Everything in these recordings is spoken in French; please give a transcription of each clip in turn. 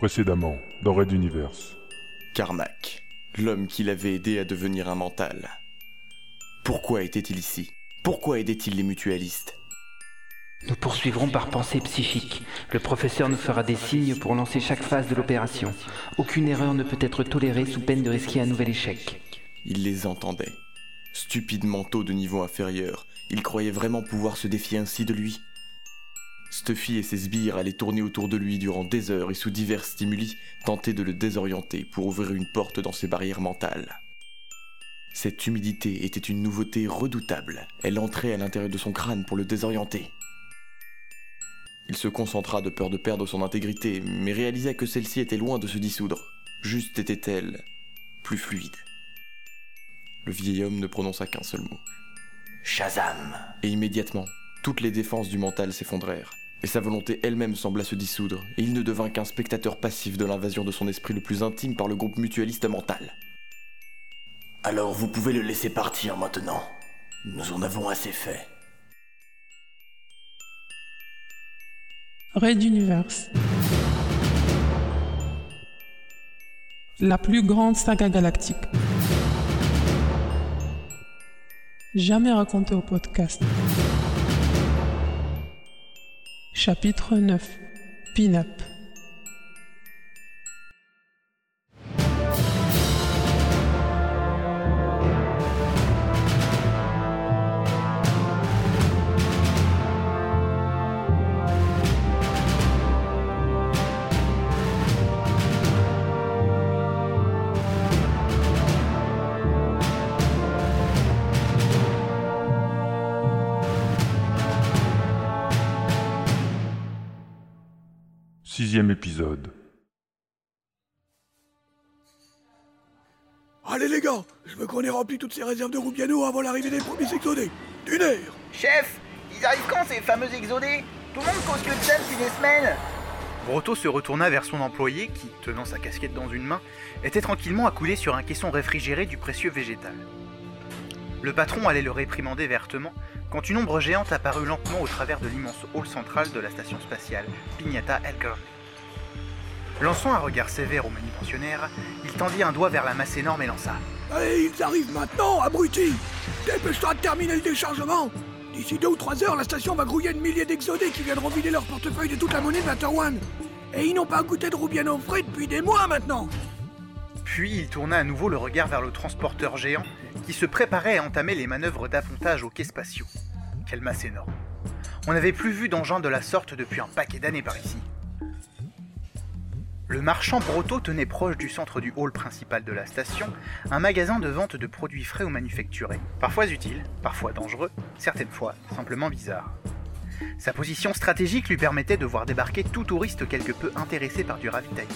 Précédemment, dans Red Universe. Carmack, l'homme qui l'avait aidé à devenir un mental. Pourquoi était-il ici? Pourquoi aidait-il les mutualistes? Nous poursuivrons par pensée psychique. Le professeur nous fera des signes pour lancer chaque phase de l'opération. Aucune erreur ne peut être tolérée sous peine de risquer un nouvel échec. Il les entendait. Stupides manteaux de niveau inférieur, il croyait vraiment pouvoir se défier ainsi de lui. Stuffy et ses sbires allaient tourner autour de lui durant des heures et sous divers stimuli, tenter de le désorienter pour ouvrir une porte dans ses barrières mentales. Cette humidité était une nouveauté redoutable. Elle entrait à l'intérieur de son crâne pour le désorienter. Il se concentra de peur de perdre son intégrité, mais réalisa que celle-ci était loin de se dissoudre. Juste était-elle plus fluide. Le vieil homme ne prononça qu'un seul mot. Shazam Et immédiatement, toutes les défenses du mental s'effondrèrent, et sa volonté elle-même sembla se dissoudre, et il ne devint qu'un spectateur passif de l'invasion de son esprit le plus intime par le groupe mutualiste mental. Alors vous pouvez le laisser partir maintenant. Nous en avons assez fait. Raid Universe. La plus grande saga galactique. Jamais raconté au podcast. Chapitre 9. Pin-up. Sixième épisode. Allez les gars, je veux qu'on ait rempli toutes ces réserves de Rubiano avant l'arrivée des premiers exodés. D'une heure Chef, ils arrivent quand ces fameux exodés? Tout le monde cause que de ça depuis des semaines Broto se retourna vers son employé qui, tenant sa casquette dans une main, était tranquillement accoudé sur un caisson réfrigéré du précieux végétal. Le patron allait le réprimander vertement quand une ombre géante apparut lentement au travers de l'immense hall central de la station spatiale Pignata El Grande. Lançant un regard sévère au manutentionnaire, il tendit un doigt vers la masse énorme et lança. Allez, ils arrivent maintenant, abruti Dépêche-toi de terminer le déchargement D'ici deux ou trois heures, la station va grouiller de milliers d'exodés qui viendront vider leur portefeuille de toute la monnaie de Materwan. Et ils n'ont pas goûté de Rubiano frais depuis des mois maintenant Puis il tourna à nouveau le regard vers le transporteur géant qui se préparait à entamer les manœuvres d'appontage aux quais spatiaux. Quelle masse énorme. On n'avait plus vu d'engin de la sorte depuis un paquet d'années par ici. Le marchand Broto tenait proche du centre du hall principal de la station un magasin de vente de produits frais ou manufacturés, parfois utiles, parfois dangereux, certaines fois simplement bizarres. Sa position stratégique lui permettait de voir débarquer tout touriste quelque peu intéressé par du ravitaillement.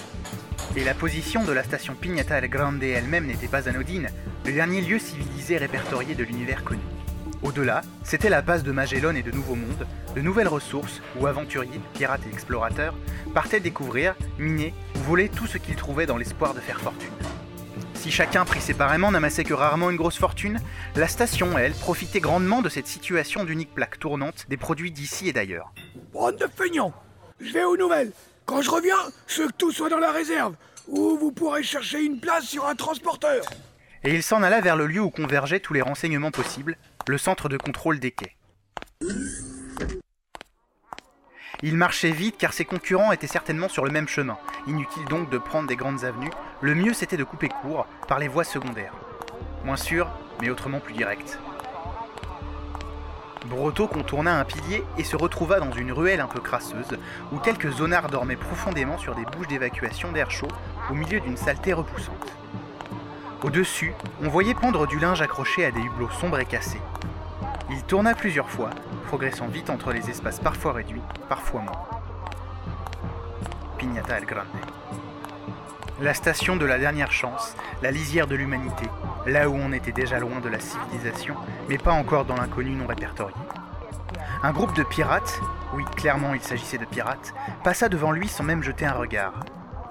Et la position de la station Pignata El Grande elle-même n'était pas anodine, le dernier lieu civilisé répertorié de l'univers connu. Au-delà, c'était la base de Magellan et de Nouveau Monde, de nouvelles ressources où aventuriers, pirates et explorateurs partaient découvrir, miner voler tout ce qu'ils trouvaient dans l'espoir de faire fortune. Si chacun pris séparément n'amassait que rarement une grosse fortune, la station, elle, profitait grandement de cette situation d'unique plaque tournante des produits d'ici et d'ailleurs. De Je vais aux nouvelles Quand je reviens, veux que tout soit dans la réserve, où vous pourrez chercher une place sur un transporteur Et il s'en alla vers le lieu où convergeaient tous les renseignements possibles, le centre de contrôle des quais. Il marchait vite car ses concurrents étaient certainement sur le même chemin. Inutile donc de prendre des grandes avenues, le mieux c'était de couper court par les voies secondaires. Moins sûr, mais autrement plus direct. Broto contourna un pilier et se retrouva dans une ruelle un peu crasseuse où quelques zonards dormaient profondément sur des bouches d'évacuation d'air chaud au milieu d'une saleté repoussante. Au-dessus, on voyait pendre du linge accroché à des hublots sombres et cassés. Il tourna plusieurs fois, progressant vite entre les espaces parfois réduits, parfois moins. Pignata El Grande. La station de la dernière chance, la lisière de l'humanité, là où on était déjà loin de la civilisation, mais pas encore dans l'inconnu non répertorié. Un groupe de pirates, oui clairement il s'agissait de pirates, passa devant lui sans même jeter un regard.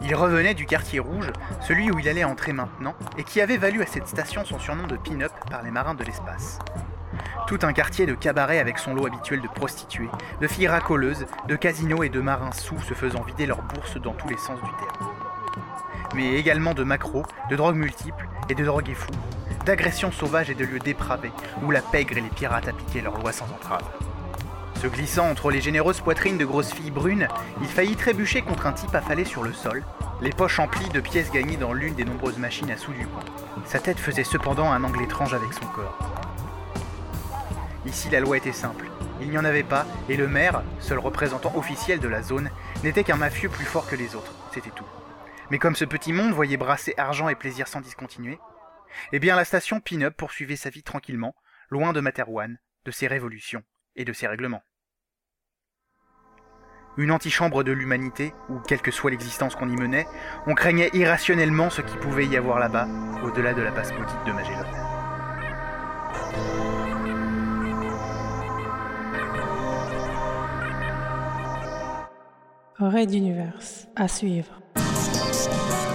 Il revenait du quartier rouge, celui où il allait entrer maintenant, et qui avait valu à cette station son surnom de pin-up par les marins de l'espace. Tout un quartier de cabaret avec son lot habituel de prostituées, de filles racoleuses, de casinos et de marins sous se faisant vider leurs bourses dans tous les sens du terme. Mais également de macros, de drogues multiples et de drogués fous, d'agressions sauvages et de lieux dépravés où la pègre et les pirates appliquaient leurs lois sans entrave. Se glissant entre les généreuses poitrines de grosses filles brunes, il faillit trébucher contre un type affalé sur le sol, les poches emplies de pièces gagnées dans l'une des nombreuses machines à sous du coin. Sa tête faisait cependant un angle étrange avec son corps. Ici, la loi était simple. Il n'y en avait pas, et le maire, seul représentant officiel de la zone, n'était qu'un mafieux plus fort que les autres, c'était tout. Mais comme ce petit monde voyait brasser argent et plaisir sans discontinuer, eh bien la station Pin-Up poursuivait sa vie tranquillement, loin de Materwan, de ses révolutions et de ses règlements. Une antichambre de l'humanité, où quelle que soit l'existence qu'on y menait, on craignait irrationnellement ce qui pouvait y avoir là-bas, au-delà de la passe maudite de Magellan. Raid Universe, à suivre. Thank you.